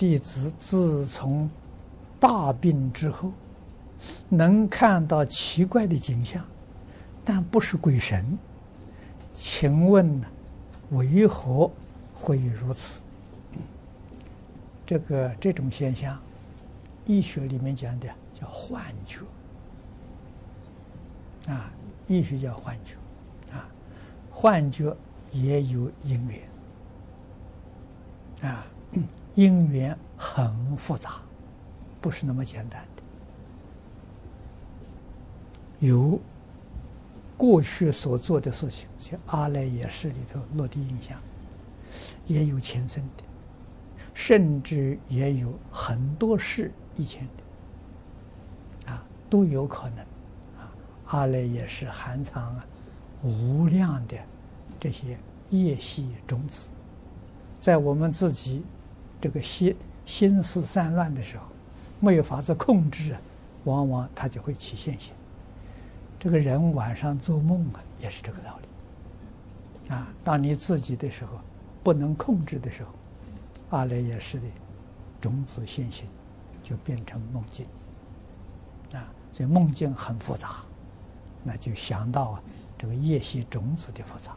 弟子自从大病之后，能看到奇怪的景象，但不是鬼神。请问呢，为何会如此？这个这种现象，医学里面讲的叫幻觉。啊，医学叫幻觉，啊，幻觉也有因缘，啊，因缘很复杂，不是那么简单的。有过去所做的事情，像阿赖耶识里头落地印象，也有前生的，甚至也有很多世以前的，啊，都有可能啊。阿赖耶识含藏啊无量的这些业系种子，在我们自己这个心心思散乱的时候，没有法子控制，往往它就会起现行。这个人晚上做梦啊，也是这个道理。啊，当你自己的时候不能控制的时候，阿赖耶识的种子现行，就变成梦境。啊，所以梦境很复杂。那就想到啊，这个业习种子的复杂。